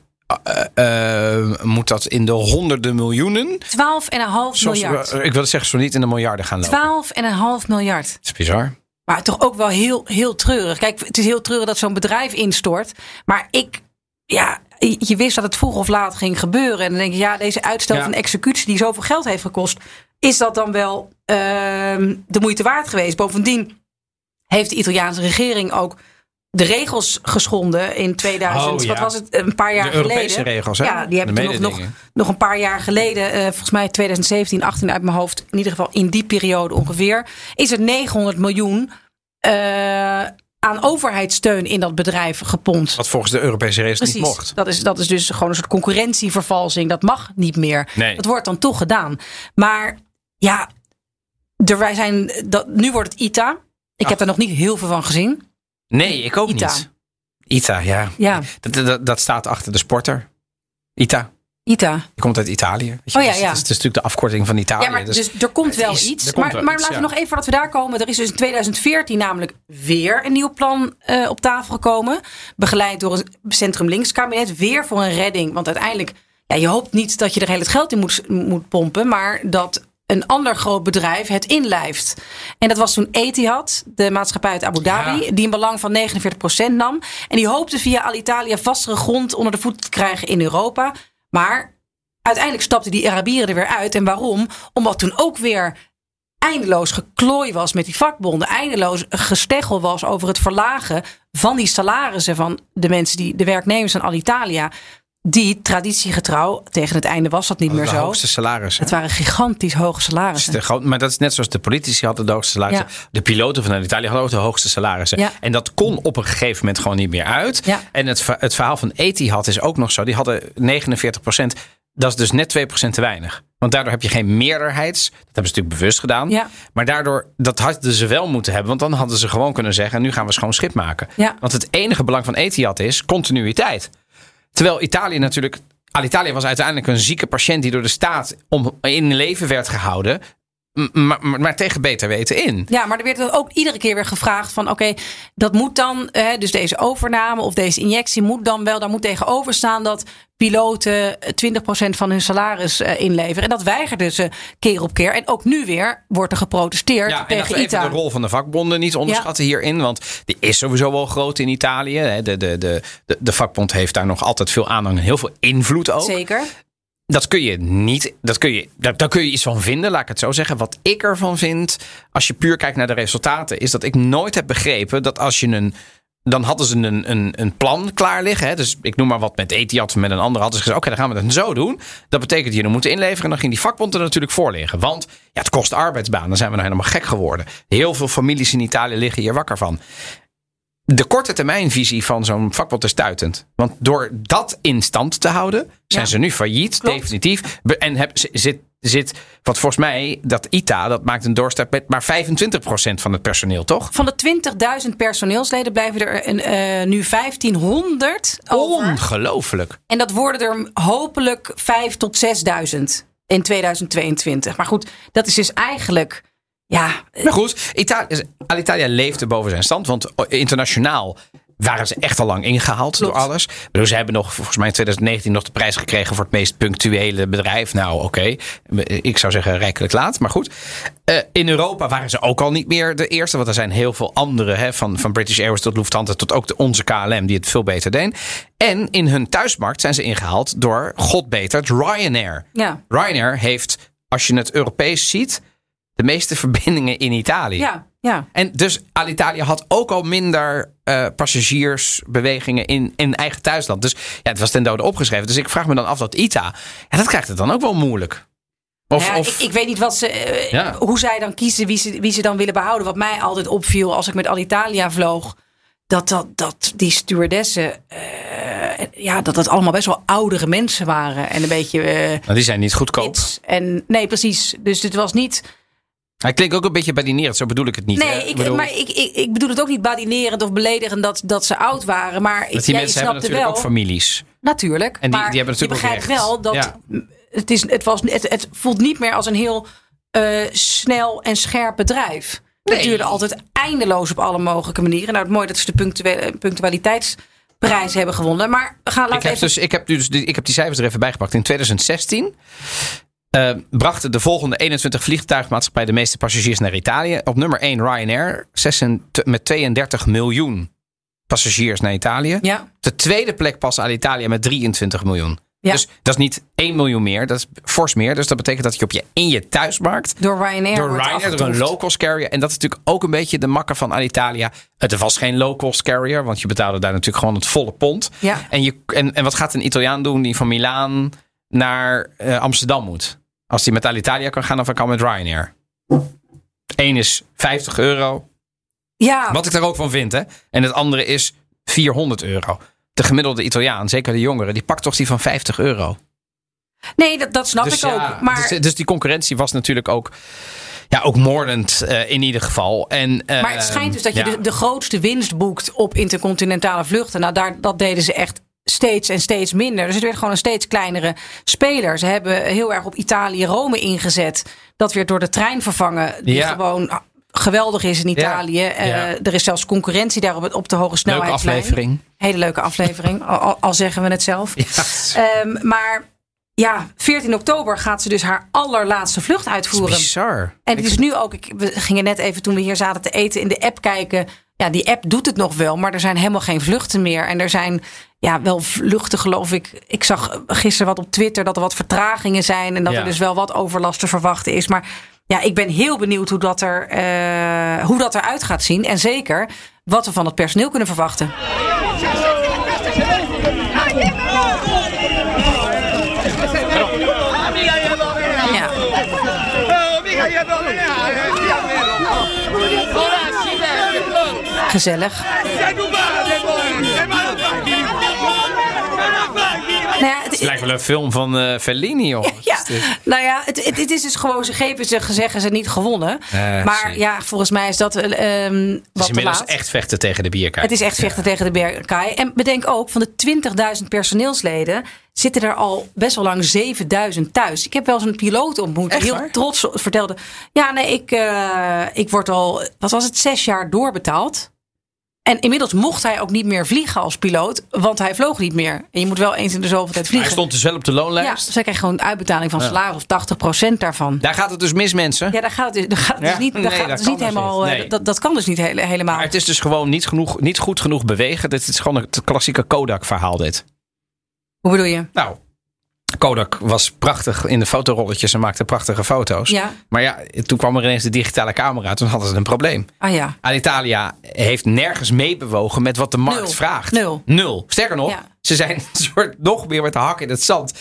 eh, moet dat in de honderden miljoenen. 12,5 Zoals- miljard. ik wil zeggen, zo niet in de miljarden gaan lopen. 12,5 miljard. Dat is bizar. Maar toch ook wel heel, heel treurig. Kijk, het is heel treurig dat zo'n bedrijf instort. Maar ik, ja, je wist dat het vroeg of laat ging gebeuren. En dan denk je, ja, deze uitstel Ja. van executie die zoveel geld heeft gekost. Is dat dan wel ehm, de moeite waard geweest? Bovendien heeft de Italiaanse regering ook de regels geschonden in 2000. Oh, ja. Wat was het? Een paar jaar De geleden. Europese regels, hè? Ja, die hebben nog, nog, nog een paar jaar geleden, eh, volgens mij 2017, 18 uit mijn hoofd, in ieder geval in die periode ongeveer, is er 900 miljoen eh, aan overheidssteun in dat bedrijf gepompt. Wat volgens de Europese regels niet mocht. Dat is, dat is dus gewoon een soort concurrentievervalsing. Dat mag niet meer. Nee. Dat wordt dan toch gedaan. Maar ja, er, wij zijn, dat, nu wordt het ITA. Ik heb er nog niet heel veel van gezien. Nee, ik ook ITA. niet. ITA, ja. Ja, Dat, dat, dat staat achter de sporter. ITA. ITA. Die komt uit Italië. Weet je, Oh ja, dus ja. Het is, het is natuurlijk de afkorting van Italië. Ja, maar dus- dus er komt het wel is- iets. komt Maar, wel maar iets, laten ja. we nog even voordat we daar komen. Er is dus in 2014 namelijk weer een nieuw plan eh, op tafel gekomen. Begeleid door een centrum-links kabinet. Weer voor een redding. Want uiteindelijk, ja, je hoopt niet dat je er heel het geld in moet, moet pompen. Maar dat een ander groot bedrijf het inlijft. En dat was toen Etihad, de maatschappij uit Abu Dhabi. Ja. Die een belang van 49% nam. En die hoopte via Alitalia vastere grond onder de voeten te krijgen in Europa. Maar uiteindelijk stapten die Arabieren er weer uit. En waarom? Omdat toen ook weer eindeloos geklooi was met die vakbonden. Eindeloos gesteggel was over het verlagen van die salarissen van de mensen, die, de werknemers van Alitalia. Die traditiegetrouw, tegen het einde was dat niet meer de zo. hoogste salarissen. Het waren gigantisch hoge salarissen. groot- maar dat is net zoals de politici hadden de hoogste salarissen. De piloten van Italië hadden ook de hoogste salarissen. Ja. En dat kon op een gegeven moment gewoon niet meer uit. Ja. En het, het verhaal van Etihad is ook nog zo. Die hadden 49% Dat is dus net 2% te weinig. Want Want daardoor heb je geen meerderheids. Dat hebben ze natuurlijk bewust gedaan. Ja. Maar daardoor, dat hadden ze wel moeten hebben. Want dan hadden ze gewoon kunnen zeggen: nu gaan we schoon schip maken. Ja. Want het enige belang van Etihad is continuïteit. Terwijl Italië natuurlijk. Alitalia was uiteindelijk een zieke patiënt die door de staat om, in leven werd gehouden. Maar, maar, maar tegen beter weten in. Ja, maar er werd dan ook iedere keer weer gevraagd van oké, dat moet dan, eh, dus deze overname of deze injectie moet dan wel, daar moet tegenover staan dat piloten eh, 20% van hun salaris eh, inleveren. En dat weigerden ze keer op keer. En ook nu weer wordt er geprotesteerd Ja, en tegen even ITA. de rol van de vakbonden niet onderschatten hierin. Want die is sowieso wel groot in Italië. hè. De, de, de, de, de vakbond heeft daar nog altijd veel aanhang en heel veel invloed ook. Zeker. Dat kun je niet. Dat kun je, daar, kun je iets van vinden, laat ik het zo zeggen. Wat ik ervan vind, als je puur kijkt naar de resultaten, is dat ik nooit heb begrepen dat als je een. Dan hadden ze een, een, een plan klaar liggen. Hè? Dus ik noem maar wat met Etihad met een ander. Hadden ze gezegd: Oké, dan gaan we dat zo doen. Dat betekent je moeten inleveren. En dan ging die vakbond er natuurlijk voor liggen. Want ja, het kost arbeidsbanen. Dan zijn we nou helemaal gek geworden. Heel veel families in Italië liggen hier wakker van. De korte termijnvisie van zo'n vakbond is stuitend. Want door dat in stand te houden, zijn Ja. ze nu failliet, Klopt. definitief. En heb, zit, zit, wat volgens mij, dat ITA, dat maakt een doorstart met maar 25% van het personeel, toch? Van de 20.000 personeelsleden blijven er een, eh, nu 1500 over. Ongelooflijk. En dat worden er hopelijk 5 tot 6000 in 2022. Maar goed, dat is dus eigenlijk. Ja, Maar goed, Italië, Alitalia leefde boven zijn stand. Want internationaal waren ze echt al lang ingehaald Klopt. door alles. Bedoel, Ze hebben nog, volgens mij in 2019 nog de prijs gekregen voor het meest punctuele bedrijf. Nou, oké. Ik zou zeggen rijkelijk laat, maar goed. Eh, in Europa waren ze ook al niet meer de eerste. Want er zijn heel veel andere, hè, van, van British Airways tot Lufthansa tot ook de, onze KLM, die het veel beter deed. En in hun thuismarkt zijn ze ingehaald door, god beter, Ryanair. ja, Ryanair heeft, als je het Europees ziet, de meeste (laughs) verbindingen in Italië. ja, ja. En dus Alitalia had ook al minder eh, passagiersbewegingen in, in eigen thuisland. Dus ja, het was ten dode opgeschreven. Dus ik vraag me dan af dat ITA, ja, dat krijgt het dan ook wel moeilijk. Of, Ja, of ik, ik weet niet wat ze, eh, Ja. hoe zij dan kiezen, wie ze, wie ze dan willen behouden. Wat mij altijd opviel als ik met Alitalia vloog, dat, dat, dat die stewardessen, eh, ja, dat het allemaal best wel oudere mensen waren. En een beetje nou, die zijn niet goedkoop. kids. En nee, precies. Dus het was niet. Hij klinkt ook een beetje badinerend, zo bedoel ik het niet. Nee, ik, maar ik, ik, ik bedoel het ook niet badinerend of beledigend dat, dat ze oud waren. Maar dat die mensen hebben natuurlijk wel. ook families. Natuurlijk. En die- maar die hebben natuurlijk je begrijpt wel dat Ja. het, is, het, was, het, het voelt niet meer als een heel eh, snel en scherp bedrijf. Nee. duurde altijd eindeloos op alle mogelijke manieren. Nou, het mooi dat ze de punctua- punctualiteitsprijs hebben gewonnen. Maar we gaan Ik heb, even... dus, ik, heb dus, ik heb die cijfers er even bijgepakt. In 2016 eh, brachten de volgende 21 vliegtuigmaatschappijen de meeste passagiers naar Italië. Op nummer 1 Ryanair 26 met 32 miljoen passagiers naar Italië. Ja, de tweede plek pas Alitalia met 23 miljoen. Ja. Dus dat is niet 1 miljoen meer, dat is fors meer. Dus dat betekent dat je op je, in je thuismarkt door Ryanair door wordt Ryanair, door een low-cost carrier. En dat is natuurlijk ook een beetje de makker van Alitalia. Het was geen low-cost carrier, want je betaalde daar natuurlijk gewoon het volle pond. Ja. En, je, en, en wat gaat een Italiaan doen die van Milaan naar eh, Amsterdam moet? Als hij met Alitalia kan gaan hij kan met Ryanair. Eén is 50 euro. Ja, Wat ik daar ook van vind. Hè? En het andere is 400 euro. De gemiddelde Italiaan, zeker de jongeren, die pakt toch die van 50 euro. nee, dat, dat snap Dus ik ja, ook. Maar, dus, dus die concurrentie was natuurlijk ook, ja, ook moordend eh, in ieder geval. En, maar het schijnt dus dat je ja. de, de grootste winst boekt op intercontinentale vluchten. Nou, daar, dat deden ze echt steeds en steeds minder. Dus het werd gewoon een steeds kleinere speler. Ze hebben heel erg op Italië-Rome ingezet. Dat werd door de trein vervangen. Die Ja. gewoon geweldig is in Italië. Eh, Ja. er is zelfs concurrentie daar op, het- op de hoge Leuke snelheidslijn. aflevering. Hele leuke aflevering, (laughs) al, zeggen we het zelf. Ehm, maar ja, 14 oktober gaat ze dus haar allerlaatste vlucht uitvoeren. bizar. En het is nu ook, ik, we gingen net even toen we hier zaten te eten in de app kijken. Ja, die app doet het nog wel, maar er zijn helemaal geen vluchten meer. En er zijn ja, wel vluchten, geloof ik. Ik zag gisteren wat op Twitter dat er wat vertragingen zijn. En dat Ja. er dus wel wat overlast te verwachten is. Maar ja, ik ben heel benieuwd hoe dat, er, eh, hoe dat eruit gaat zien. En zeker wat we van het personeel kunnen verwachten. Ja. Gezellig. Nou ja, het, lijkt wel een film van eh, Fellini, joh. Ja, nou ja, het, het, het is dus gewoon, ze geven ze zeggen ze niet gewonnen. Eh, maar zie. ja, volgens mij is dat eh, ehm Het is wat te inmiddels laat. echt vechten tegen de bierkaart. Het is echt vechten tegen de bergkaai. En bedenk ook, van de 20.000 personeelsleden zitten er al best wel lang 7.000 thuis. Ik heb wel eens een piloot ontmoet die Echt heel waar? trots vertelde. Ja, nee, ik, eh, ik word al, wat was het, zes jaar doorbetaald. En inmiddels mocht hij ook niet meer vliegen als piloot, want hij vloog niet meer. En je moet wel eens in de zoveel tijd vliegen. hij stond dus wel op de ja, loonlijst. dus hij krijgt gewoon uitbetaling van Ja. salaris of 80% daarvan. Daar gaat het dus mis, mensen. Ja, daar gaat het, dus- daar gaat het Ja? dus niet, daar Nee, gaat het dat dus kan niet dus helemaal. niet. eh, Nee. Dat, dat kan dus niet hele, helemaal. Maar het is dus gewoon niet, genoeg, niet goed genoeg bewegen. Dit is gewoon het klassieke Kodak-verhaal, dit. Hoe bedoel je? Nou, Kodak was prachtig in de fotorolletjes en maakte prachtige foto's. Ja. Maar ja, toen kwam er ineens de digitale camera. Toen hadden ze een probleem. Ah ja. Alitalia heeft nergens meebewogen met wat de markt Nul. vraagt. Nul. Nul. Sterker nog, Ja. ze zijn (laughs) een soort nog meer met de hak in het zand.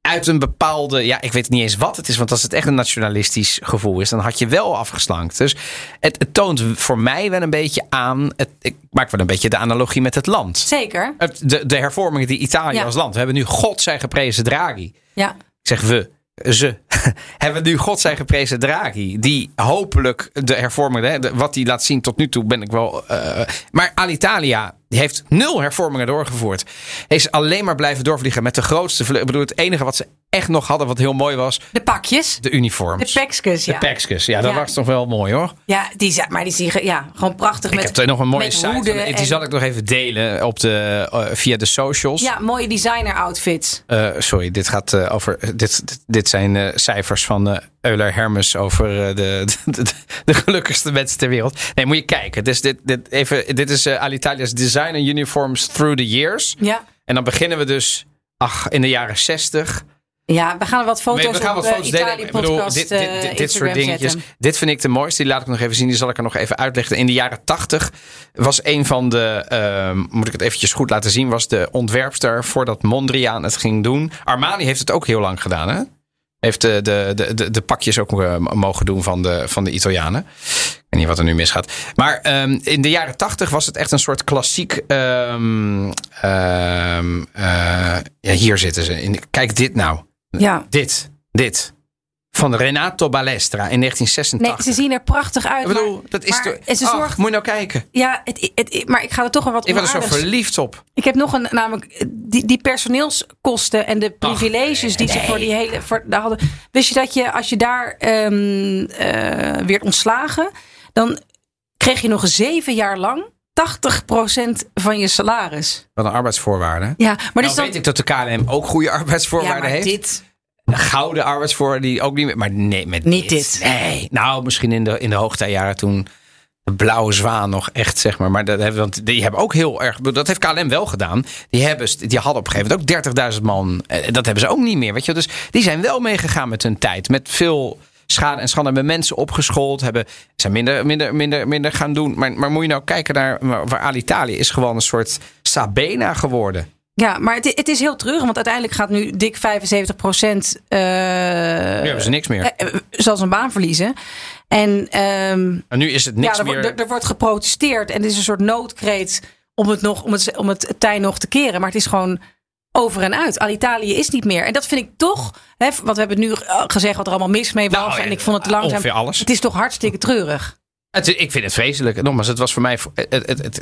Uit een bepaalde, ja, ik weet niet eens wat het is. Want als het echt een nationalistisch gevoel is, dan had je wel afgeslankt. Dus het, het toont voor mij wel een beetje aan. Het, ik maak wel een beetje de analogie met het land. Zeker. De, de hervormingen die Italië Ja. als land. We hebben nu God zij geprezen Draghi. Ja. Ik zeg we, ze. (laughs) hebben nu God zij geprezen Draghi. Die hopelijk de hervormingen, wat hij laat zien tot nu toe, ben ik wel. eh, maar Alitalia die heeft nul hervormingen doorgevoerd. Is alleen maar blijven doorvliegen met de grootste. Ik bedoel, het enige wat ze echt nog hadden, wat heel mooi was, De pakjes. de uniforms. De pekskus, De ja. Paxcus. Ja, dat Ja. was toch wel mooi hoor. Ja, die, maar die zie je ja, gewoon prachtig. Ik met, heb nog een mooie site. van- Die en- zal ik nog even delen op de, eh, via de socials. Ja, mooie designer outfits. Eh, sorry, dit gaat eh, over. Dit, dit, dit zijn cijfers van Euler Hermes over eh, de, (laughs) de, de, de gelukkigste mensen ter wereld. Nee, moet je kijken. Dus dit, dit, even, dit is eh, Alitalia's Designer Uniforms Through the Years. Ja. En dan beginnen we dus ach, in de jaren 60. Ja, we gaan wat foto's we gaan wat eh, foto's delen. Ik bedoel, dit, dit, dit, dit soort dingetjes. zetten. Dit vind ik de mooiste. Die laat ik nog even zien. Die zal ik er nog even uitleggen. In de jaren 80 was een van de, ehm, moet ik het eventjes goed laten zien, was de ontwerpster voordat Mondriaan het ging doen. Armani heeft het ook heel lang gedaan, hè? Heeft de, de, de, de, pakjes ook eh, mogen doen van de, van de Italianen. Ik weet niet wat er nu misgaat. Maar ehm, in de jaren tachtig was het echt een soort klassiek. eh, ja, hier zitten ze. In, kijk dit nou. Ja. Dit. Dit. Van Renato Balestra in Nee, 1986. ze zien er prachtig uit. Ik bedoel, maar, dat is maar Ach, soort, moet je nou kijken. ja, het, het, maar ik ga er toch wel wat Ik ben er zo verliefd op. Ik heb nog een, namelijk die, die personeelskosten en de privileges die ze voor die hele. Voor, daar hadden. Wist je dat je, als je daar eh, werd ontslagen, dan kreeg je nog zeven jaar lang 80% van je salaris. Wat een arbeidsvoorwaarden. Ja, maar Nou dus dan. weet ik dat de KLM ook goede ja, arbeidsvoorwaarden maar heeft. dit. Gouden arbeidsvoorwaarden die ook niet meer. Maar nee, met Niet dit. Nee. Nou, misschien in de, in de hoogtijjaren toen de blauwe zwaan nog echt, zeg maar. Maar dat hebben, want die hebben ook heel erg. Dat heeft KLM wel gedaan. Die, hebben, die hadden op een gegeven moment ook 30.000 man. Eh, Dat hebben ze ook niet meer. Weet je? Dus die zijn wel meegegaan met hun tijd. Met veel schade en schande. Hebben mensen opgeschoold. Hebben, zijn minder, minder, minder, minder gaan doen. Maar, maar moet je nou kijken naar waar waar Alitalia is gewoon een soort Sabena geworden. Ja, maar het, het is heel treurig, want uiteindelijk gaat nu dik 75 procent. Nu hebben ze niks meer. zal zijn baan verliezen. En ehm, En nu is het niks ja, er, meer. wordt- er, er wordt geprotesteerd en er is een soort noodkreet om het, nog, om het, om het tij nog te keren. Maar het is gewoon over en uit. Alitalia is niet meer. En dat vind ik toch, hè, want we hebben nu eh, gezegd wat er allemaal mis mee was. Nou, en ik vond het langzaam. alles. Het is toch hartstikke treurig. Ik vind het vreselijk. Nogmaals, het was voor mij het,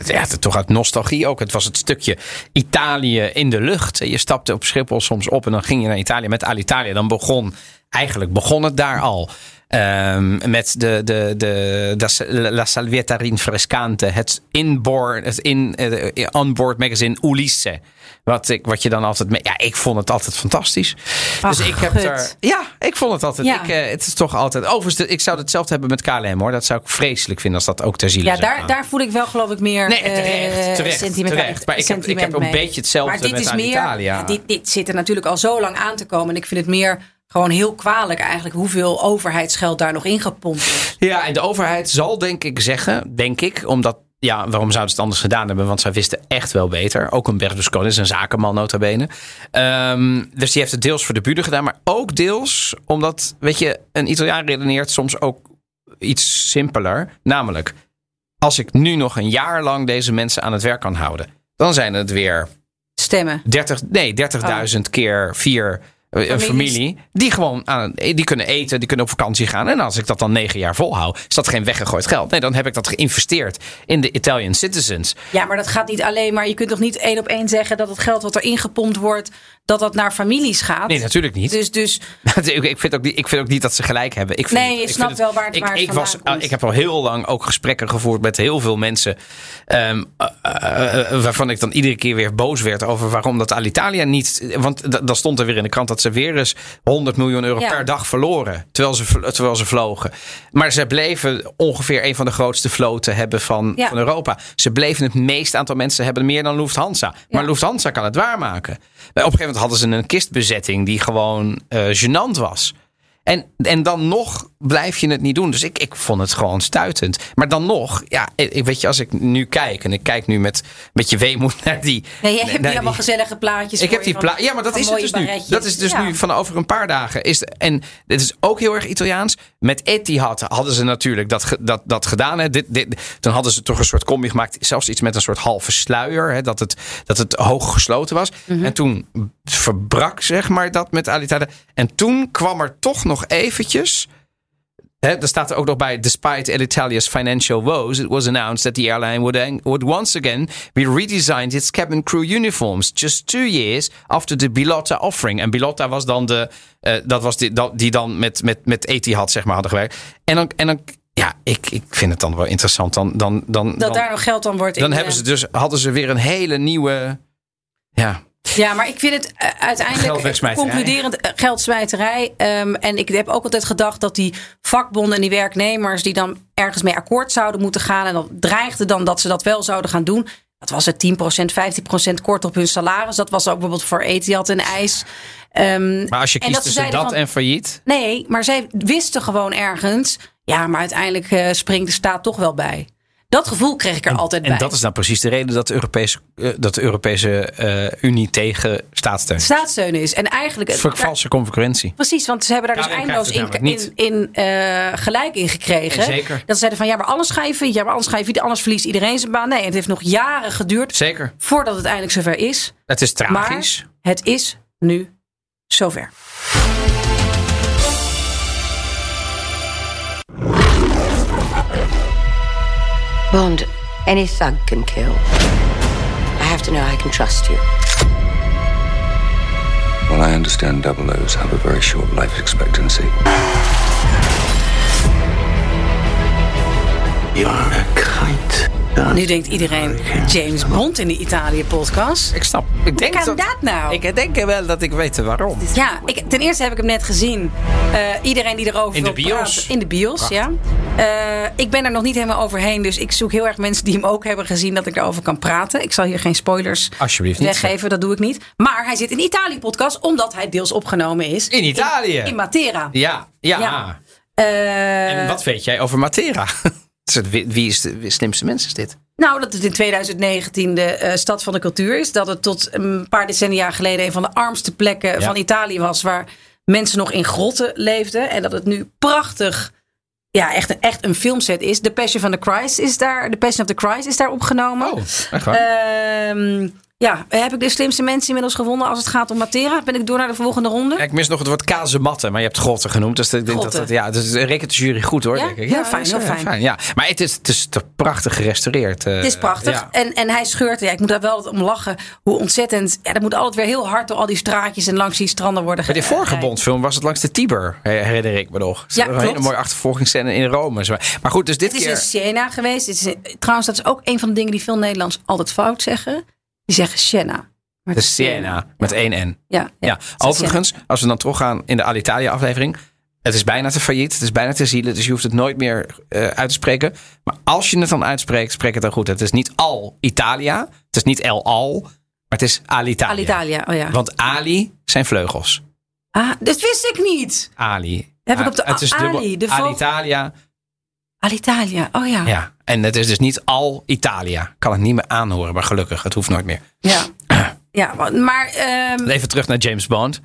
het- toch uit nostalgie ook. Het was het stukje Italië in de lucht. Je stapte op Schiphol soms op en dan ging je naar Italië met Alitalia. Dan begon, eigenlijk begon het daar al. Ehm, met de, de, de, de, La Salvietta Rinfrescante, het inboard, het in, eh, onboard magazine Ulisse. Wat, ik, wat je dan altijd. mee- Ja, ik vond het altijd fantastisch. dus ik heb gut. er. Ja, ik vond het altijd. Ja. Ik, eh, het is toch altijd. Overigens, de- ik zou hetzelfde hebben met KLM hoor. Dat zou ik vreselijk vinden als dat ook ter ziele Ja, zou daar, gaan. daar voel ik wel geloof ik meer Nee, eh, terecht, terecht, sentiment, terecht. Maar ik heb- ik sentiment heb een beetje hetzelfde maar dit met is. Meer, dit, dit zit er natuurlijk al zo lang aan te komen. En ik vind het meer gewoon heel kwalijk eigenlijk hoeveel overheidsgeld daar nog ingepompt is. Ja, en de overheid zal denk ik zeggen, denk ik, omdat. Ja, waarom zouden ze het anders gedaan hebben? Want zij wisten echt wel beter. Ook een Berlusconi is een zakenman nota bene. Ehm, dus die heeft het deels voor de buren gedaan. Maar ook deels omdat, weet je, een Italiaan redeneert soms ook iets simpeler. Namelijk, als ik nu nog een jaar lang deze mensen aan het werk kan houden. Dan zijn het weer stemmen. 30, nee, 30.000 keer vier een Families. familie. Die gewoon aan, die kunnen eten, die kunnen op vakantie gaan. En als ik dat dan negen jaar volhoud, is dat geen weggegooid geld. Nee, dan heb ik dat geïnvesteerd in de Italian citizens. Ja, maar dat gaat niet alleen maar. Je kunt toch niet één op één zeggen dat het geld wat er ingepompt wordt, dat dat naar families gaat. Nee, natuurlijk niet. Dus, dus (laughs) ik, ik vind ook niet, ik vind ook niet dat ze gelijk hebben. Ik vind, Nee, je ik snapt wel waar het- ik, waar het ik, was, vandaan komt. ik heb al heel lang ook gesprekken gevoerd met heel veel mensen. ehm, eh, eh, eh, waarvan ik dan iedere keer weer boos werd over waarom dat Alitalia niet. Want da- dan stond er weer in de krant dat ze weer eens 100 miljoen euro Ja. per dag verloren. Terwijl ze, terwijl ze vlogen. Maar ze bleven ongeveer een van de grootste vloten hebben van, Ja. van Europa. Ze bleven het meeste aantal mensen hebben meer dan Lufthansa. Maar Ja. Lufthansa kan het waarmaken. Op een gegeven moment hadden ze een kistbezetting die gewoon eh gênant was. En, en dan nog blijf je het niet doen. Dus ik, ik vond het gewoon stuitend. Maar dan nog, ja, ik, weet je, als ik nu kijk en ik kijk nu met, met je weemoed naar die. nee, je hebt die allemaal gezellige plaatjes. ik heb die je van- pla Ja, maar dat is het dus nu. Dat is dus Ja. nu van over een paar dagen. Is en dit is ook heel erg Italiaans. Met Etihad hadden ze natuurlijk dat, dat, dat gedaan. Hè. Dit, dit, toen hadden ze toch een soort combi gemaakt. Zelfs iets met een soort halve sluier. Hè, dat, het, dat het hoog gesloten was. Mhm. En toen verbrak zeg maar dat met Alitalia. En toen kwam er toch nog eventjes... Hè, er staat er ook nog bij, despite Alitalia's financial woes, it was announced that the airline would, would once again be redesigned its cabin crew uniforms just two years after the Bilotta offering. En Bilotta was dan de, eh, dat was die, dat, die dan met, met, met Etihad zeg maar hadden gewerkt. En dan, en dan ja, ik, ik vind het dan wel interessant. Dan, dan, dan, Dat dan, daar nog geld aan wordt. dan in, hebben ze dus, hadden ze weer een hele nieuwe, ja, Ja, maar ik vind het eh, uiteindelijk concluderend eh, geldsmijterij. Ehm, en ik heb ook altijd gedacht dat die vakbonden en die werknemers die dan ergens mee akkoord zouden moeten gaan. En dat dreigde dan dat ze dat wel zouden gaan doen. Dat was het 10%, 15% kort op hun salaris. Dat was ook bijvoorbeeld voor Etihad en IJs. Ehm, maar als je kiest dat ze tussen dat van- en failliet. nee, maar zij wisten gewoon ergens. Ja, maar uiteindelijk eh, springt de staat toch wel bij. Dat gevoel kreeg ik er altijd En bij. dat is nou precies de reden dat de Europese, eh, dat de Europese eh, Unie tegen staatssteun is. staatssteun is. En eigenlijk. Voor valse concurrentie. Precies, want ze hebben daar dus eindeloos in, in, in eh, gelijk in gekregen. Zeker. Dat ze zeiden van ja, maar alles ga je. Ja, maar anders ga je. Anders verliest iedereen zijn baan. Nee, het heeft nog jaren geduurd Zeker. voordat het eindelijk zover is. Het is tragisch. Maar het is nu zover. Bond, any thug can kill. I have to know I can trust you. Well, I understand double O's have a very short life expectancy. You are a kite. Nu denkt iedereen James Bond in de Italië-podcast. Ik snap. Ik denk Hoe kan dat nou? Ik denk wel dat ik weet waarom. Ja, ik, ten eerste heb ik hem net gezien. Eh, iedereen die erover In de bios? praten- In de bios, ja. Eh, ik ben er nog niet helemaal overheen. Dus ik zoek heel erg mensen die hem ook hebben gezien... dat ik erover kan praten. Ik zal hier geen spoilers Alsjeblieft niet. weggeven. Dat doe ik niet. Maar hij zit in de Italië-podcast... omdat hij deels opgenomen is. In Italië. In, Matera. Ja, ja. Ja. Eh, En wat weet jij over Matera? (laughs) Wie is de wie slimste mens is dit? Nou, dat het in 2019 de eh, stad van de cultuur is. Dat het tot een paar decennia geleden een van de armste plekken Ja. van Italië was. Waar mensen nog in grotten leefden. En dat het nu prachtig, ja, echt een, echt een filmset is. The Passion of the Christ is daar, The Passion of the Christ is daar opgenomen. Oh, echt waar? Ehm, ja, heb ik de slimste mensen inmiddels gevonden als het gaat om Matera? Ben ik door naar de volgende ronde? Ja, ik mis nog het woord kazematten, maar je hebt grotten genoemd. Dus ik denk dat, Grotten. dat ja, dus rekent de jury goed hoor. Ja? denk ik. Heel fijn, is, heel eh, fijn. Ja. Maar het is, het is toch prachtig gerestaureerd. eh, Het is prachtig. ja. En, en hij scheurt. Ja, ik moet daar wel om lachen. Hoe ontzettend. Ja, dat moet altijd weer heel hard door al die straatjes en langs die stranden worden Bij de ge- vorige. Bondfilm was het langs de Tiber, her- herinner ik me nog. Ja, een hele mooie achtervolgingsscène in Rome. Maar goed, dus dit Het is keer... in Siena geweest. Het is in- trouwens, dat is ook een van de dingen die veel Nederlands altijd fout zeggen. Die zeggen Siena. Maar De is Siena, met één N. Ja, ja, overigens, als we dan teruggaan in de Alitalia aflevering. Het is bijna te failliet, het is bijna te zielen, dus je hoeft het nooit meer eh, uit te spreken. Maar als je het dan uitspreekt, spreek het dan goed. Het is niet al Italia, het is niet El Al, maar het is Alitalia. Alitalia, oh ja. Want Ali zijn vleugels. Ah, dat wist ik niet. Ali. Heb ik Ah, op de het is Ali, dubbel- de Alitalia, Alitalia, oh ja. ja. En het is dus niet al Italia. Ik kan het niet meer aanhoren, maar gelukkig, het hoeft nooit meer. Ja, (clears throat) ja maar ehm, Even terug naar James Bond.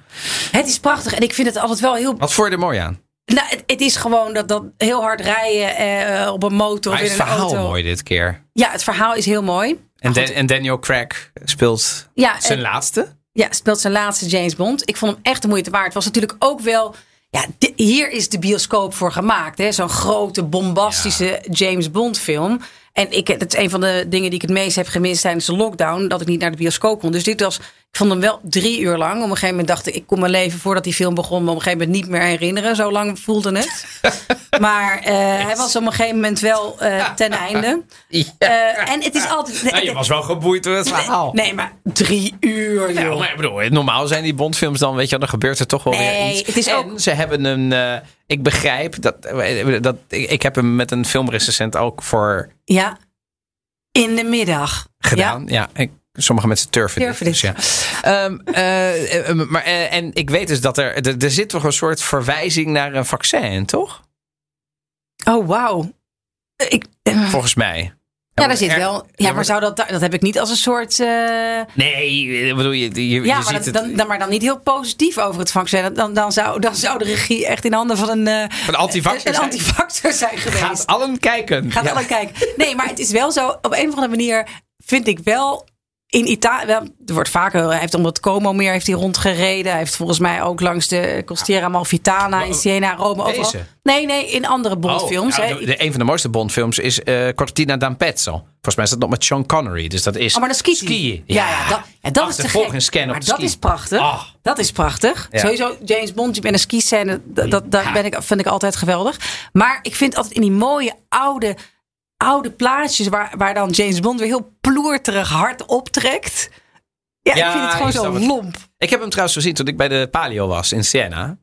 het is prachtig. En ik vind het altijd wel heel... Wat vond je er mooi aan? Nou, het, het is gewoon dat, dat heel hard rijden eh, op een motor Maar is in het een verhaal auto. mooi dit keer? Ja, het verhaal is heel mooi. En, Dan- en Daniel Craig speelt Ja, zijn en- laatste. Ja, speelt zijn laatste James Bond. Ik vond hem echt de moeite waard. Het was natuurlijk ook wel. Ja, hier is de bioscoop voor gemaakt. hè? Zo'n grote, bombastische James Bond film. En ik, het is een van de dingen die ik het meest heb gemist tijdens de lockdown. Dat ik niet naar de bioscoop kon. Dus dit was, ik vond hem wel drie uur lang. Op een gegeven moment dacht ik, ik kon mijn leven voordat die film begon. me op een gegeven moment niet meer herinneren. Zo lang voelde het. (laughs) maar eh, hij was op een gegeven moment wel eh, ten einde. (laughs) Eh, en het is altijd. Nou, je was wel geboeid door het verhaal. Nee, maar drie uur, Ja, joh. maar bedoel, normaal zijn die Bondfilms dan, weet je, dan gebeurt er toch wel weer iets. het is en ook- ze hebben een, ik begrijp dat, dat ik, ik heb hem met een filmrecensent ook voor Ja. In de middag. gedaan. Ja, ik, sommige mensen turven, Turven dit. dit. Dus ja. Ehm, eh, eh, maar, eh, en ik weet dus dat er, er, er zit toch een soort verwijzing naar een vaccin, toch? Oh, wauw. Ik, eh, Volgens mij. ja, daar zit wel. Ja, maar zou dat, dat heb ik niet als een soort. Nee, bedoel, je, je, je ja, ziet maar, dat, dan, dan, maar dan niet heel positief over het vaccin. Dan, dan, zou, dan zou de regie echt in handen van een. van een zijn. antivaxer zijn geweest. Gaat allen kijken. Gaat Ja. alle kijken. Nee, maar het is wel zo. Op een of andere manier vind ik wel. In Italië, er wordt vaker, hij heeft om het Como meer heeft hij rondgereden. Hij heeft volgens mij ook langs de Costiera Malfitana in Siena, Rome. Overal. Deze? Nee, nee, in andere Bondfilms. Oh, hè. nou, de, de- een van de mooiste Bondfilms is eh, Cortina d'Ampezzo. Volgens mij is dat nog met Sean Connery. Dus dat is Oh, maar dan skiën. Ja, ja, dat, ja, dat is te gek. Achtervolgingsscan op Maar de dat ski. is prachtig. Ah. Dat is prachtig. Ja. Sowieso James Bond met een ski-scène, dat, dat ben ik, vind ik altijd geweldig. Maar ik vind altijd in die mooie oude, oude plaatjes... Waar, waar dan James Bond weer heel ploerterig hard optrekt... Ja, Ja, ik vind het gewoon zo het. lomp. Ik heb hem trouwens gezien toen ik bij de Palio was in Siena.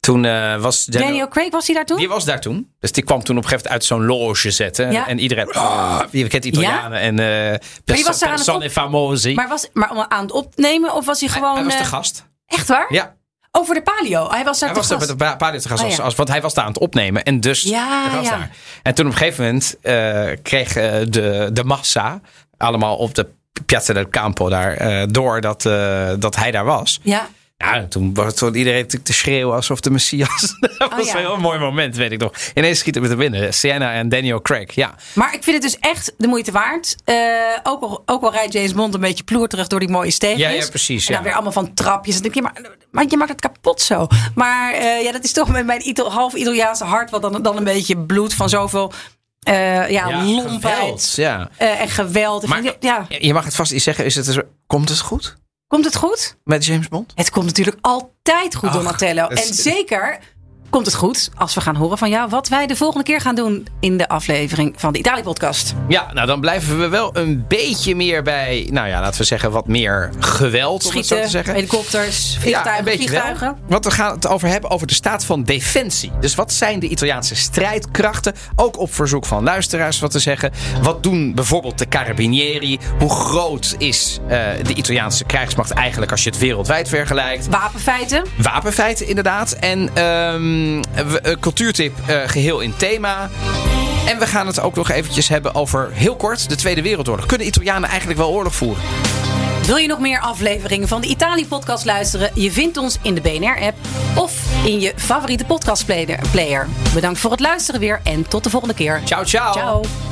Toen eh, was Daniel, Daniel Craig was hij daar toen? Die was daar toen. Dus die kwam toen op een gegeven moment uit zo'n loge zetten. Ja. En iedereen... Oh, je kent Italianen. En was daar aan famosi. Maar, was, maar om aan het opnemen of was hij hij, gewoon... hij was de eh, gast. Echt waar? Ja, Over de palio. Hij was daar hij was daar met de pa- Palio te gast. Oh, als, ja. als, want hij was daar aan het opnemen. En dus Ja, was ja. daar. En toen op een gegeven moment eh, kreeg eh, de, de massa... allemaal op de Piazza del Campo daar... eh, door dat, dat hij daar was. Ja. Ja, toen was toen iedereen natuurlijk te schreeuwen alsof de Messias. (laughs) dat was Oh, ja. wel een heel mooi moment, weet ik nog. Ineens schieten we te binnen. Sienna en Daniel Craig, ja. Maar ik vind het dus echt de moeite waard. Eh, ook, al, ook al rijdt James Bond een beetje ploerterig door die mooie steegjes. Ja, ja, precies, En dan ja. weer allemaal van trapjes. En denk je, maar, maar je maakt het kapot zo. Maar eh, ja, dat is toch met mijn half Italiaanse hart... wat dan, dan een beetje bloed van zoveel eh, ja, lompheid geweld, ja. en geweld. Maar ja, je mag het vast niet zeggen. Is het, komt het goed komt het goed? met James Bond? Het komt natuurlijk altijd goed, Ach, Donatello. En zeker komt het goed als we gaan horen van jou... wat wij de volgende keer gaan doen in de aflevering van de Italië-podcast. Ja, nou dan blijven we wel een beetje meer bij, nou ja, laten we zeggen, wat meer geweld, om het zo te Schieten, zeggen. helikopters, Ja, vliegtuigen, een beetje vliegtuigen. wel. Want we gaan het over hebben over de staat van defensie. Dus wat zijn de Italiaanse strijdkrachten? Ook op verzoek van luisteraars wat te zeggen. Wat doen bijvoorbeeld de Carabinieri? Hoe groot is eh, de Italiaanse krijgsmacht eigenlijk als je het wereldwijd vergelijkt? Wapenfeiten. Wapenfeiten inderdaad. En ehm, we- een cultuurtip eh, geheel in thema. En we gaan het ook nog eventjes hebben over, heel kort, de Tweede Wereldoorlog. Kunnen Italianen eigenlijk wel oorlog voeren? Wil je nog meer afleveringen van de Italië-podcast luisteren? Je vindt ons in de BNR-app of in je favoriete podcastplayer. Bedankt voor het luisteren weer en tot de volgende keer. Ciao, ciao. Ciao.